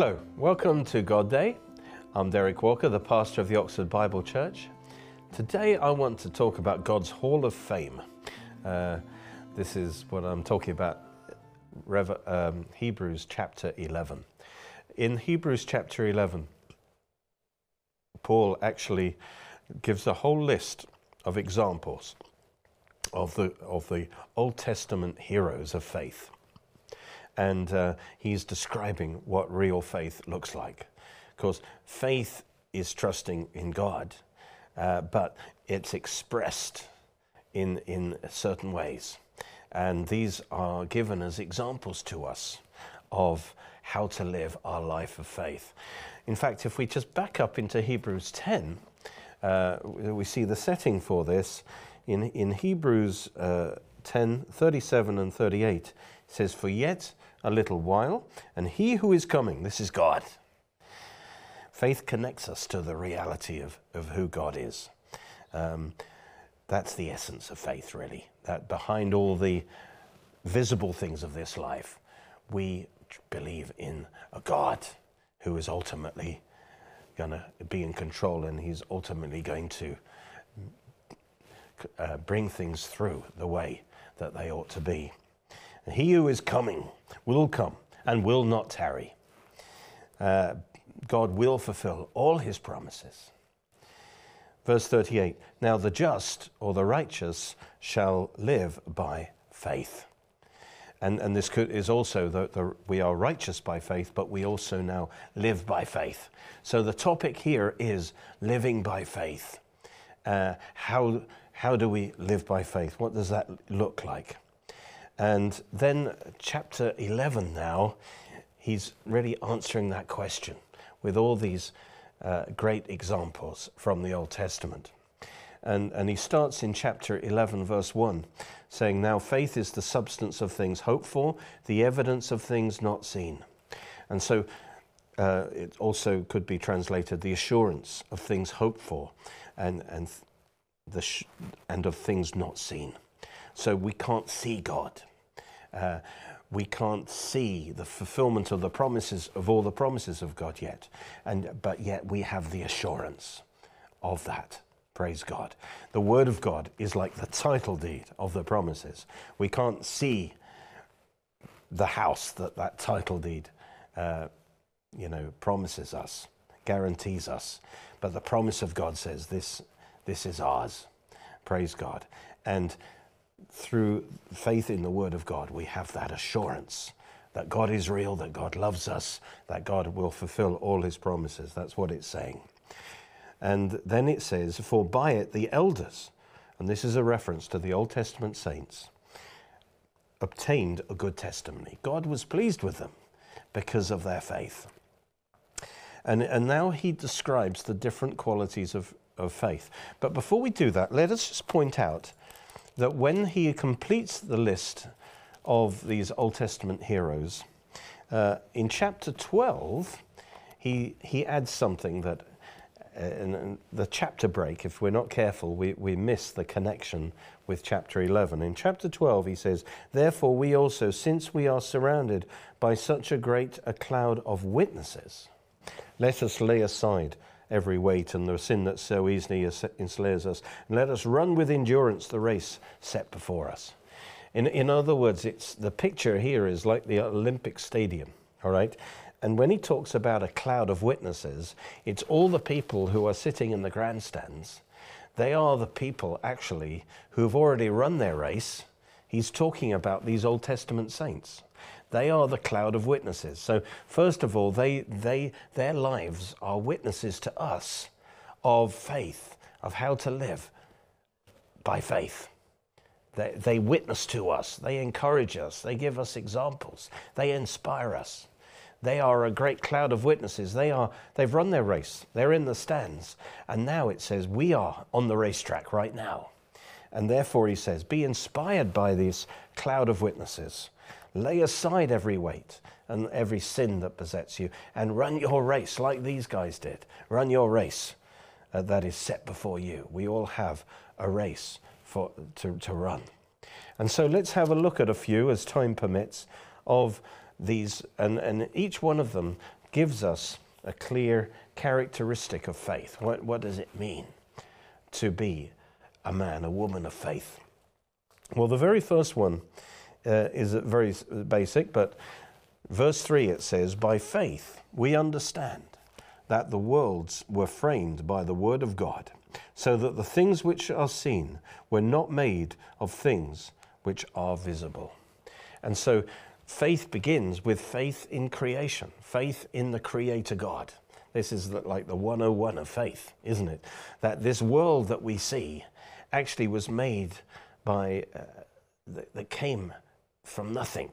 Hello, welcome to God Day. I'm Derek Walker, the pastor of the Oxford Bible Church. Today I want to talk about God's Hall of Fame. Uh, this is what I'm talking about, um, Hebrews chapter 11. In Hebrews chapter 11, Paul actually gives a whole list of examples of the, of the Old Testament heroes of faith and uh, he's describing what real faith looks like. Because faith is trusting in God, uh, but it's expressed in, in certain ways. And these are given as examples to us of how to live our life of faith. In fact, if we just back up into Hebrews 10, uh, we see the setting for this. In, in Hebrews uh, 10 37 and 38, it says, For yet a little while, and he who is coming, this is God. Faith connects us to the reality of, of who God is. Um, that's the essence of faith, really. That behind all the visible things of this life, we believe in a God who is ultimately going to be in control and he's ultimately going to uh, bring things through the way that they ought to be. He who is coming will come and will not tarry. Uh, God will fulfill all his promises. Verse 38 Now the just or the righteous shall live by faith. And, and this could, is also that we are righteous by faith, but we also now live by faith. So the topic here is living by faith. Uh, how, how do we live by faith? What does that look like? And then, chapter 11 now, he's really answering that question with all these uh, great examples from the Old Testament. And, and he starts in chapter 11, verse 1, saying, Now faith is the substance of things hoped for, the evidence of things not seen. And so uh, it also could be translated the assurance of things hoped for and, and, the sh- and of things not seen. So we can't see God. Uh, we can't see the fulfillment of the promises of all the promises of God yet, and but yet we have the assurance of that. Praise God. The Word of God is like the title deed of the promises. We can't see the house that that title deed, uh, you know, promises us, guarantees us, but the promise of God says this: this is ours. Praise God. And through faith in the Word of God, we have that assurance that God is real, that God loves us, that God will fulfill all His promises. That's what it's saying. And then it says, For by it the elders, and this is a reference to the Old Testament saints, obtained a good testimony. God was pleased with them because of their faith. And, and now he describes the different qualities of, of faith. But before we do that, let us just point out that when he completes the list of these Old Testament heroes, uh, in chapter 12, he, he adds something that, uh, in the chapter break, if we're not careful, we, we miss the connection with chapter 11. In chapter 12, he says, Therefore, we also, since we are surrounded by such a great a cloud of witnesses, let us lay aside every weight and the sin that so easily ensnares us. And let us run with endurance the race set before us. In, in other words, it's, the picture here is like the Olympic Stadium, all right? And when he talks about a cloud of witnesses, it's all the people who are sitting in the grandstands. They are the people, actually, who have already run their race. He's talking about these Old Testament saints. They are the cloud of witnesses. So, first of all, they, they, their lives are witnesses to us of faith, of how to live by faith. They, they witness to us, they encourage us, they give us examples, they inspire us. They are a great cloud of witnesses. They are, they've run their race, they're in the stands. And now it says, We are on the racetrack right now. And therefore, he says, Be inspired by this cloud of witnesses. Lay aside every weight and every sin that besets you and run your race like these guys did. Run your race uh, that is set before you. We all have a race for, to, to run. And so let's have a look at a few, as time permits, of these, and, and each one of them gives us a clear characteristic of faith. What, what does it mean to be a man, a woman of faith? Well, the very first one uh, is very basic, but verse 3 it says, By faith we understand that the worlds were framed by the word of God, so that the things which are seen were not made of things which are visible. And so faith begins with faith in creation, faith in the Creator God. This is like the 101 of faith, isn't it? That this world that we see actually was made by, uh, that, that came from nothing,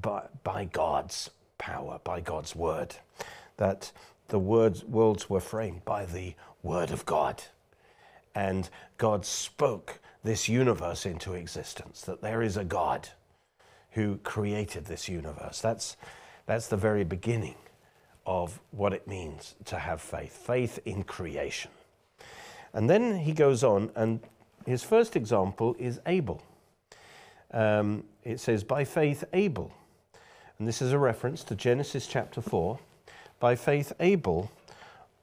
but by God's power, by God's word. That the words, worlds were framed by the word of God. And God spoke this universe into existence, that there is a God who created this universe. That's, that's the very beginning of what it means to have faith faith in creation. And then he goes on, and his first example is Abel. Um, it says, By faith, Abel. And this is a reference to Genesis chapter 4. By faith, Abel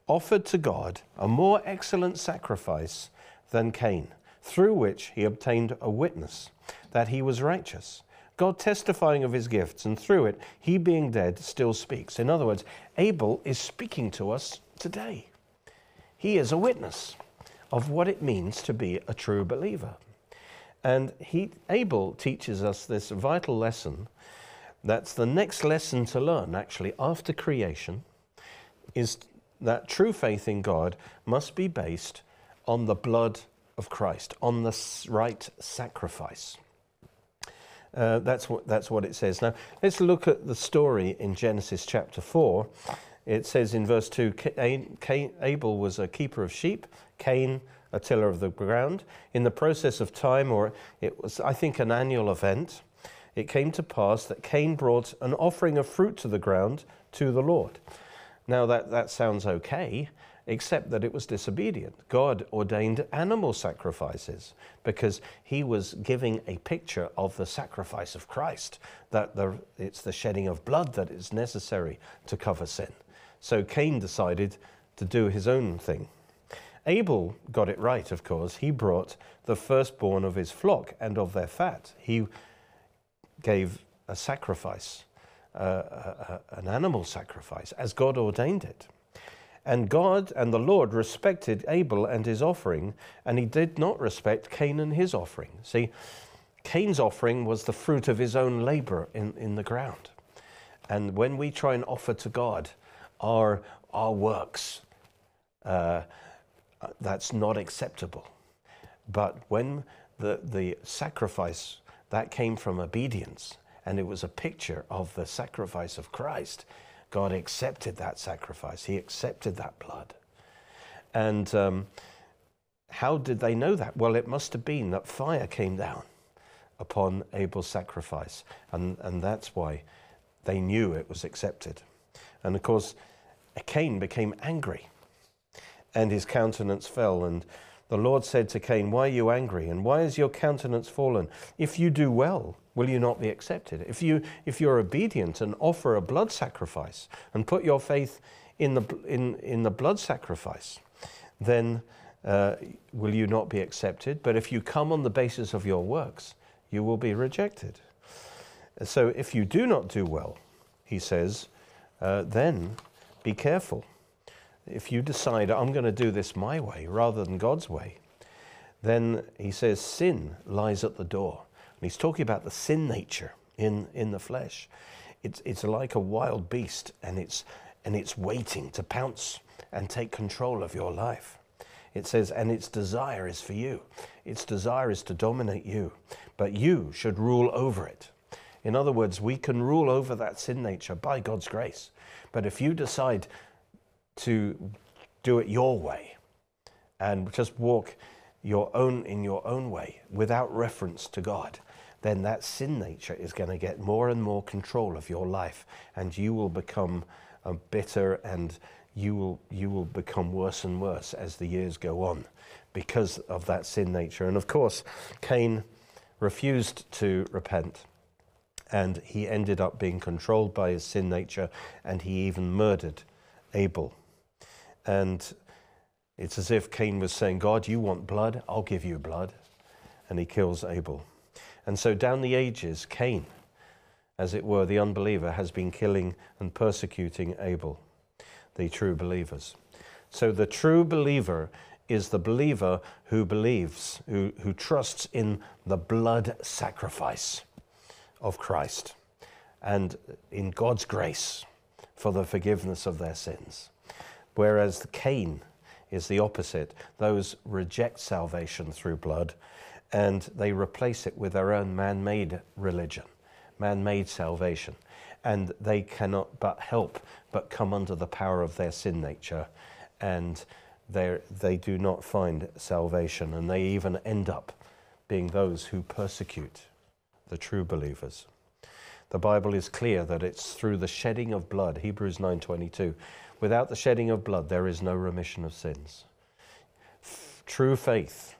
offered to God a more excellent sacrifice than Cain, through which he obtained a witness that he was righteous. God testifying of his gifts, and through it, he being dead still speaks. In other words, Abel is speaking to us today. He is a witness of what it means to be a true believer. And he, Abel teaches us this vital lesson. That's the next lesson to learn, actually, after creation, is that true faith in God must be based on the blood of Christ, on the right sacrifice. Uh, that's, what, that's what it says. Now, let's look at the story in Genesis chapter 4. It says in verse 2 Cain, Cain, Abel was a keeper of sheep, Cain, a tiller of the ground. In the process of time, or it was, I think, an annual event, it came to pass that Cain brought an offering of fruit to the ground to the Lord. Now, that, that sounds okay, except that it was disobedient. God ordained animal sacrifices because he was giving a picture of the sacrifice of Christ, that the, it's the shedding of blood that is necessary to cover sin. So Cain decided to do his own thing. Abel got it right, of course. He brought the firstborn of his flock and of their fat. He gave a sacrifice, uh, uh, an animal sacrifice, as God ordained it. And God and the Lord respected Abel and his offering, and he did not respect Cain and his offering. See, Cain's offering was the fruit of his own labor in, in the ground. And when we try and offer to God our, our works, uh, that's not acceptable. But when the, the sacrifice that came from obedience, and it was a picture of the sacrifice of Christ, God accepted that sacrifice. He accepted that blood. And um, how did they know that? Well, it must have been that fire came down upon Abel's sacrifice. And, and that's why they knew it was accepted. And of course, Cain became angry and his countenance fell. And the Lord said to Cain, Why are you angry? And why is your countenance fallen? If you do well, will you not be accepted? If, you, if you're obedient and offer a blood sacrifice and put your faith in the, in, in the blood sacrifice, then uh, will you not be accepted? But if you come on the basis of your works, you will be rejected. So if you do not do well, he says, uh, then be careful. If you decide, I'm going to do this my way rather than God's way, then he says sin lies at the door. And he's talking about the sin nature in, in the flesh. It's, it's like a wild beast and it's, and it's waiting to pounce and take control of your life. It says, and its desire is for you. Its desire is to dominate you, but you should rule over it. In other words, we can rule over that sin nature by God's grace. But if you decide to do it your way and just walk your own in your own way without reference to God, then that sin nature is going to get more and more control of your life, and you will become bitter and you will you will become worse and worse as the years go on because of that sin nature. And of course, Cain refused to repent. And he ended up being controlled by his sin nature, and he even murdered Abel. And it's as if Cain was saying, God, you want blood? I'll give you blood. And he kills Abel. And so, down the ages, Cain, as it were, the unbeliever, has been killing and persecuting Abel, the true believers. So, the true believer is the believer who believes, who, who trusts in the blood sacrifice of Christ and in God's grace for the forgiveness of their sins. Whereas the Cain is the opposite. Those reject salvation through blood and they replace it with their own man made religion, man made salvation. And they cannot but help but come under the power of their sin nature and they do not find salvation, and they even end up being those who persecute the true believers. The Bible is clear that it's through the shedding of blood, Hebrews 9:22. Without the shedding of blood there is no remission of sins. True faith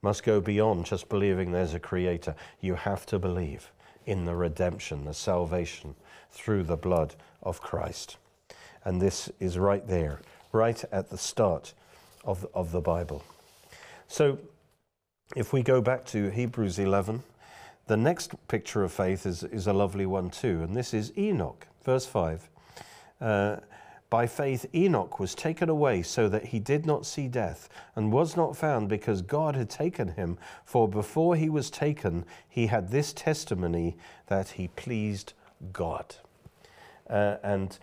must go beyond just believing there's a creator. You have to believe in the redemption, the salvation through the blood of Christ. And this is right there right at the start of, of the Bible. So, if we go back to Hebrews 11, the next picture of faith is, is a lovely one too, and this is Enoch, verse 5. Uh, by faith, Enoch was taken away so that he did not see death, and was not found because God had taken him. For before he was taken, he had this testimony that he pleased God. Uh, and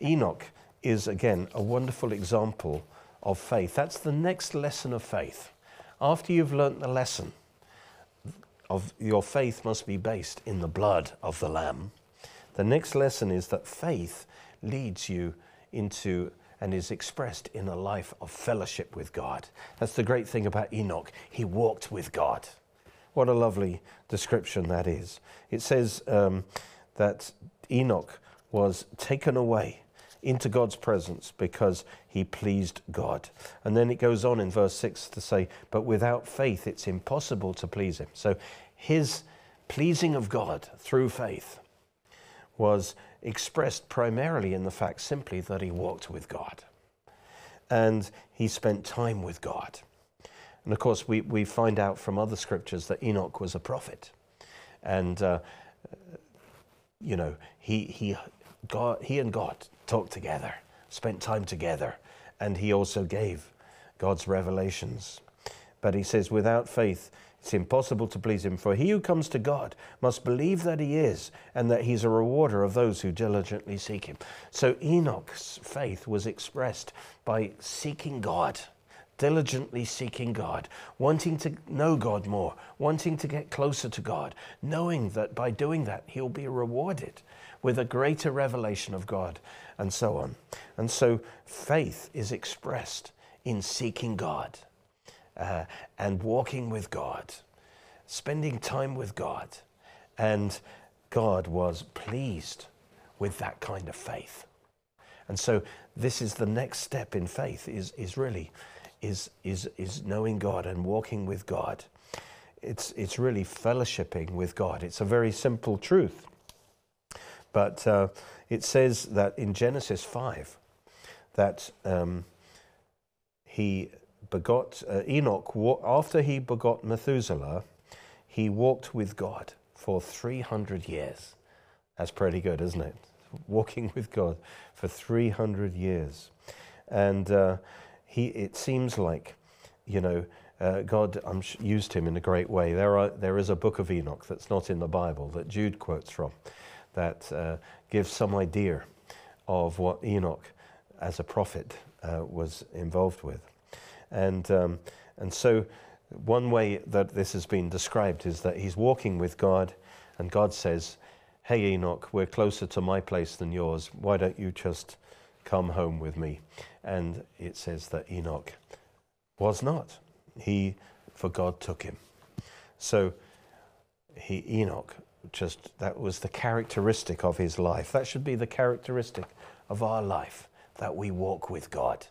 Enoch is, again, a wonderful example of faith. That's the next lesson of faith. After you've learnt the lesson of your faith must be based in the blood of the Lamb, the next lesson is that faith leads you into and is expressed in a life of fellowship with God. That's the great thing about Enoch. He walked with God. What a lovely description that is. It says um, that Enoch was taken away into God's presence because he pleased God. And then it goes on in verse 6 to say, But without faith, it's impossible to please him. So his pleasing of God through faith was expressed primarily in the fact simply that he walked with God and he spent time with God. And of course, we, we find out from other scriptures that Enoch was a prophet. And, uh, you know, he, he, God, he and God talked together, spent time together, and he also gave God's revelations. But he says, without faith, it's impossible to please him, for he who comes to God must believe that he is, and that he's a rewarder of those who diligently seek him. So Enoch's faith was expressed by seeking God, diligently seeking God, wanting to know God more, wanting to get closer to God, knowing that by doing that, he'll be rewarded with a greater revelation of God, and so on. And so faith is expressed in seeking God uh, and walking with God, spending time with God. And God was pleased with that kind of faith. And so this is the next step in faith is, is really is, is, is knowing God and walking with God. It's, it's really fellowshipping with God. It's a very simple truth. But uh, it says that in Genesis 5 that um, he begot uh, Enoch, after he begot Methuselah, he walked with God for 300 years. That's pretty good, isn't it? Walking with God for 300 years. And uh, he, it seems like, you know, uh, God um, used him in a great way. There, are, there is a book of Enoch that's not in the Bible that Jude quotes from that uh, gives some idea of what Enoch as a prophet uh, was involved with. And, um, and so, one way that this has been described is that he's walking with God, and God says, Hey, Enoch, we're closer to my place than yours. Why don't you just come home with me? And it says that Enoch was not. He, for God took him. So, he, Enoch just that was the characteristic of his life. That should be the characteristic of our life that we walk with God.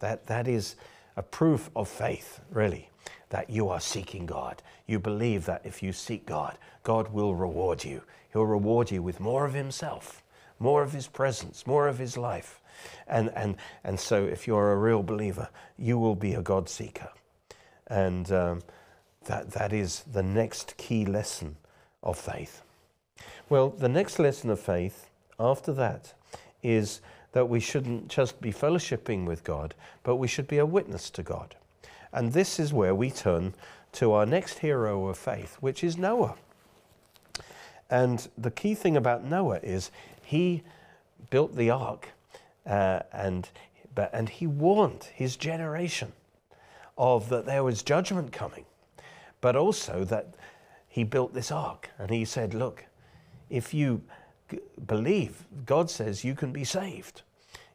That that is a proof of faith, really, that you are seeking God. You believe that if you seek God, God will reward you. He'll reward you with more of Himself, more of His presence, more of His life. And, and, and so, if you're a real believer, you will be a God seeker. And um, that, that is the next key lesson of faith. Well, the next lesson of faith after that is that we shouldn't just be fellowshipping with God, but we should be a witness to God. And this is where we turn to our next hero of faith, which is Noah. And the key thing about Noah is he built the ark uh, and, but, and he warned his generation of that there was judgment coming, but also that he built this ark. And he said, Look, if you believe, God says you can be saved.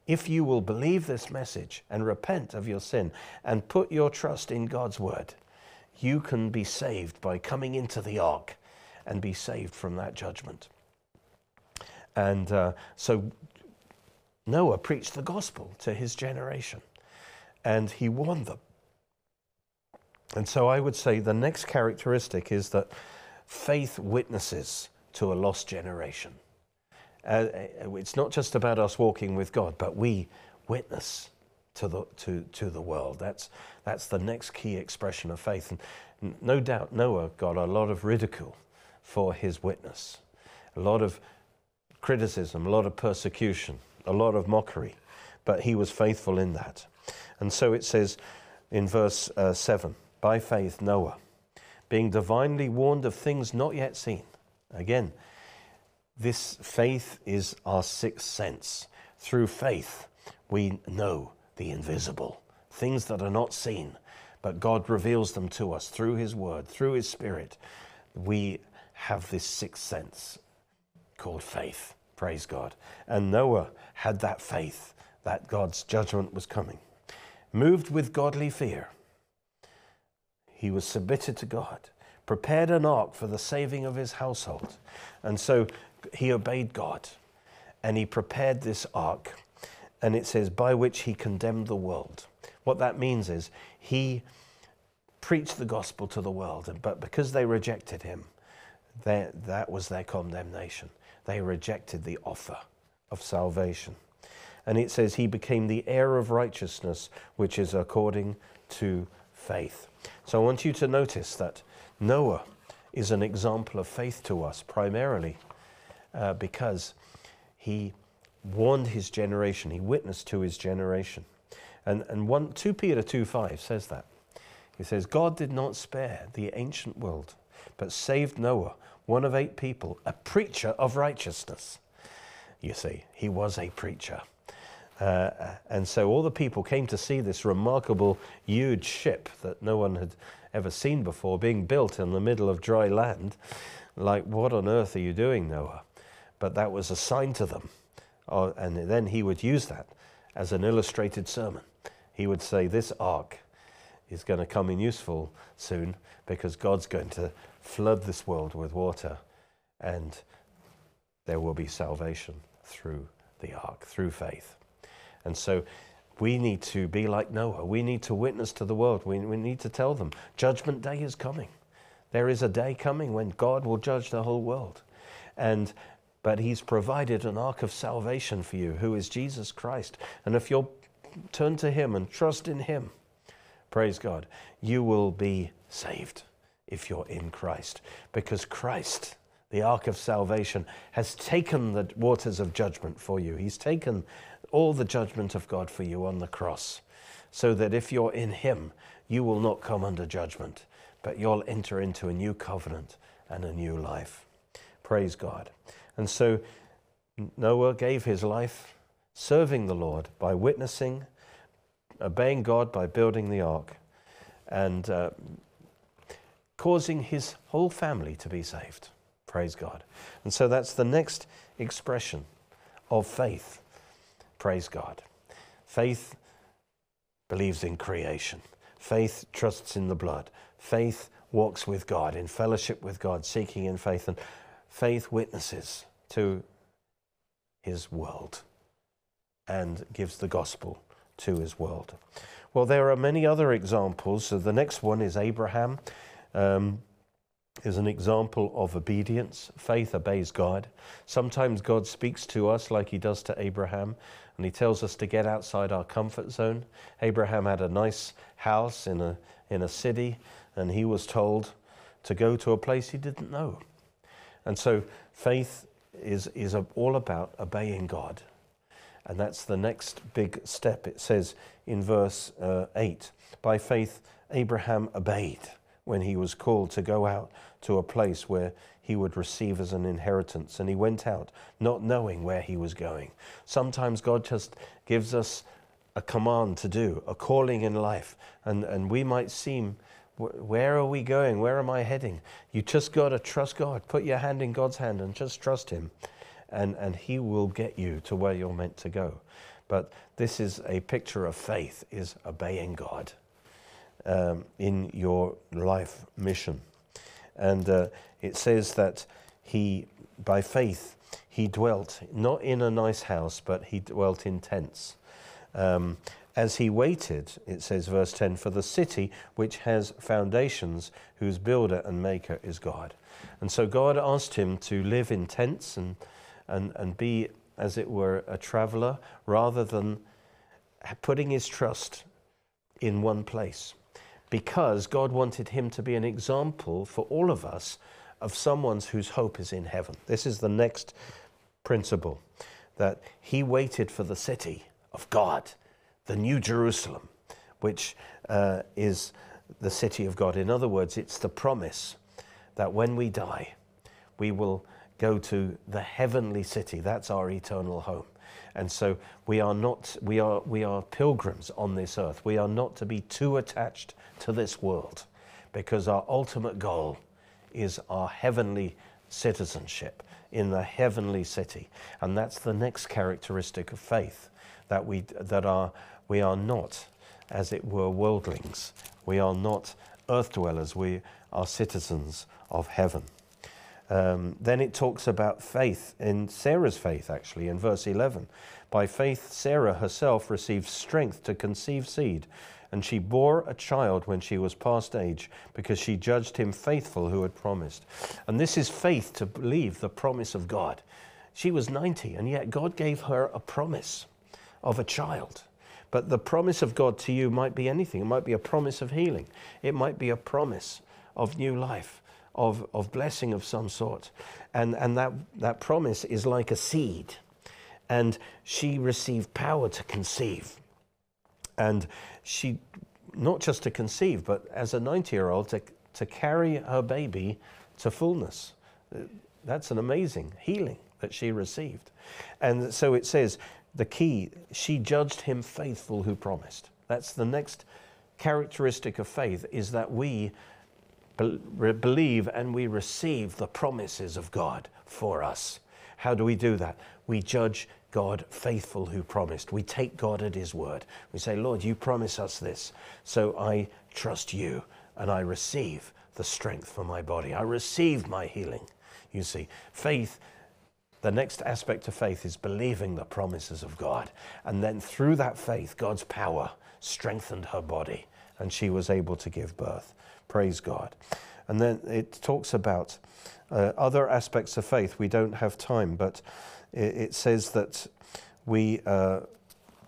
If you will believe this message and repent of your sin and put your trust in God's word, you can be saved by coming into the ark and be saved from that judgment. And uh, so Noah preached the gospel to his generation and he warned them. And so I would say the next characteristic is that faith witnesses to a lost generation. Uh, uh, it's not just about us walking with God, but we witness to the, to, to the world. That's, that's the next key expression of faith. And no doubt Noah got a lot of ridicule for his witness, a lot of criticism, a lot of persecution, a lot of mockery, but he was faithful in that. And so it says in verse uh, 7 By faith, Noah, being divinely warned of things not yet seen. Again, this faith is our sixth sense. Through faith, we know the invisible, things that are not seen, but God reveals them to us through His Word, through His Spirit. We have this sixth sense called faith. Praise God. And Noah had that faith that God's judgment was coming. Moved with godly fear, he was submitted to God, prepared an ark for the saving of his household. And so he obeyed God and he prepared this ark. And it says, by which he condemned the world. What that means is he preached the gospel to the world, but because they rejected him, that was their condemnation. They rejected the offer of salvation. And it says, He became the heir of righteousness, which is according to faith. So I want you to notice that Noah is an example of faith to us primarily uh, because he warned his generation, he witnessed to his generation. And, and one, 2 Peter 2 5 says that. He says, God did not spare the ancient world, but saved Noah, one of eight people, a preacher of righteousness. You see, he was a preacher. Uh, and so all the people came to see this remarkable, huge ship that no one had ever seen before being built in the middle of dry land. Like, what on earth are you doing, Noah? But that was a sign to them. Uh, and then he would use that as an illustrated sermon. He would say, This ark is going to come in useful soon because God's going to flood this world with water and there will be salvation through the ark, through faith. And so we need to be like Noah. We need to witness to the world. We, we need to tell them judgment day is coming. There is a day coming when God will judge the whole world. And but He's provided an ark of salvation for you, who is Jesus Christ. And if you'll turn to Him and trust in Him, praise God, you will be saved if you're in Christ. Because Christ, the ark of salvation, has taken the waters of judgment for you. He's taken all the judgment of God for you on the cross, so that if you're in Him, you will not come under judgment, but you'll enter into a new covenant and a new life. Praise God. And so Noah gave his life serving the Lord by witnessing, obeying God by building the ark, and uh, causing his whole family to be saved. Praise God. And so that's the next expression of faith. Praise God. Faith believes in creation. Faith trusts in the blood. Faith walks with God, in fellowship with God, seeking in faith. And faith witnesses to his world and gives the gospel to his world. Well, there are many other examples. So the next one is Abraham. Um, is an example of obedience. Faith obeys God. Sometimes God speaks to us like he does to Abraham, and he tells us to get outside our comfort zone. Abraham had a nice house in a, in a city, and he was told to go to a place he didn't know. And so faith is, is all about obeying God. And that's the next big step. It says in verse uh, 8 By faith, Abraham obeyed when he was called to go out to a place where he would receive as an inheritance. And he went out not knowing where he was going. Sometimes God just gives us a command to do, a calling in life, and, and we might seem where are we going? Where am I heading? You just got to trust God. Put your hand in God's hand and just trust Him, and, and He will get you to where you're meant to go. But this is a picture of faith, is obeying God um, in your life mission. And uh, it says that he, by faith, he dwelt not in a nice house, but he dwelt in tents. Um, as he waited, it says, verse 10, for the city which has foundations, whose builder and maker is God. And so God asked him to live in tents and, and, and be, as it were, a traveler rather than putting his trust in one place. Because God wanted him to be an example for all of us of someone whose hope is in heaven. This is the next principle that he waited for the city of God the New Jerusalem, which uh, is the city of God. In other words, it's the promise that when we die, we will go to the heavenly city. That's our eternal home. And so we are not we are we are pilgrims on this earth. We are not to be too attached to this world because our ultimate goal is our heavenly citizenship in the heavenly city. And that's the next characteristic of faith that we that our we are not, as it were, worldlings. We are not earth dwellers. We are citizens of heaven. Um, then it talks about faith in Sarah's faith, actually, in verse 11. By faith, Sarah herself received strength to conceive seed, and she bore a child when she was past age, because she judged him faithful who had promised. And this is faith to believe the promise of God. She was 90, and yet God gave her a promise of a child. But the promise of God to you might be anything. It might be a promise of healing, it might be a promise of new life, of, of blessing of some sort. And, and that, that promise is like a seed. And she received power to conceive. And she, not just to conceive, but as a 90 year old, to, to carry her baby to fullness. That's an amazing healing that she received. And so it says, the key, she judged him faithful who promised. That's the next characteristic of faith is that we be- believe and we receive the promises of God for us. How do we do that? We judge God faithful who promised. We take God at his word. We say, Lord, you promise us this. So I trust you and I receive the strength for my body. I receive my healing. You see, faith the next aspect of faith is believing the promises of God. And then through that faith, God's power strengthened her body and she was able to give birth. Praise God. And then it talks about uh, other aspects of faith. We don't have time, but it, it says that we uh,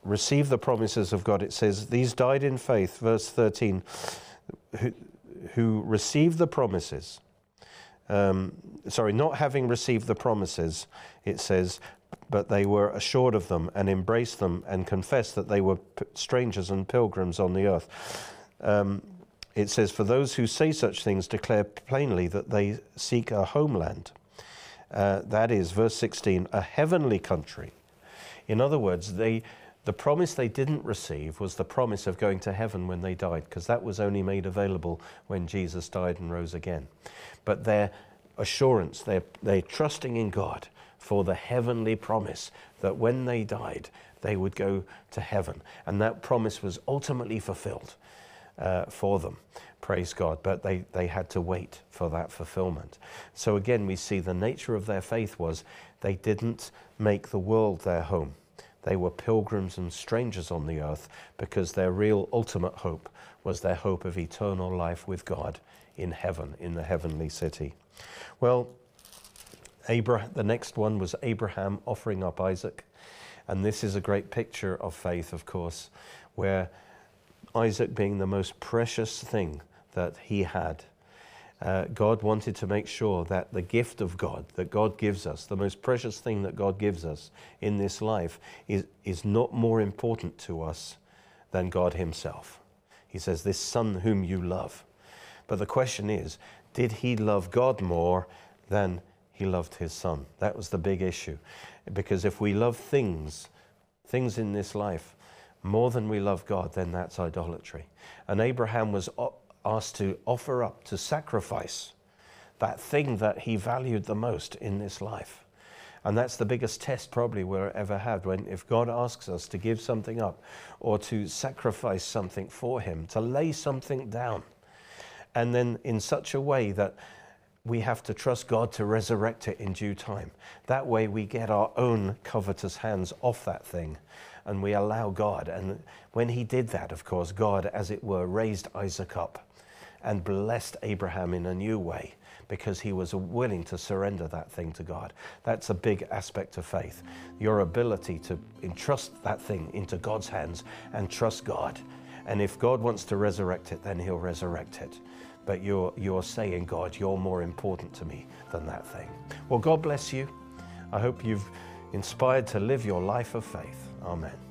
receive the promises of God. It says, These died in faith, verse 13, who, who received the promises um, sorry, not having received the promises, it says, but they were assured of them and embraced them and confessed that they were strangers and pilgrims on the earth. Um, it says, For those who say such things declare plainly that they seek a homeland. Uh, that is, verse 16, a heavenly country. In other words, they, the promise they didn't receive was the promise of going to heaven when they died, because that was only made available when Jesus died and rose again but their assurance, they're, they're trusting in God for the heavenly promise that when they died, they would go to heaven. And that promise was ultimately fulfilled uh, for them. Praise God. But they, they had to wait for that fulfillment. So again, we see the nature of their faith was they didn't make the world their home. They were pilgrims and strangers on the earth because their real ultimate hope was their hope of eternal life with God in heaven, in the heavenly city. Well, Abraham, the next one was Abraham offering up Isaac. And this is a great picture of faith, of course, where Isaac being the most precious thing that he had. Uh, God wanted to make sure that the gift of God that God gives us, the most precious thing that God gives us in this life, is, is not more important to us than God Himself. He says, This Son whom you love. But the question is, did he love God more than he loved his Son? That was the big issue. Because if we love things, things in this life, more than we love God, then that's idolatry. And Abraham was asked to offer up, to sacrifice that thing that he valued the most in this life. And that's the biggest test probably we'll ever have when if God asks us to give something up or to sacrifice something for him, to lay something down. And then in such a way that we have to trust God to resurrect it in due time. That way we get our own covetous hands off that thing and we allow God. And when he did that, of course, God, as it were, raised Isaac up and blessed Abraham in a new way because he was willing to surrender that thing to God. That's a big aspect of faith. Your ability to entrust that thing into God's hands and trust God. And if God wants to resurrect it, then he'll resurrect it. But you're, you're saying, God, you're more important to me than that thing. Well, God bless you. I hope you've inspired to live your life of faith. Amen.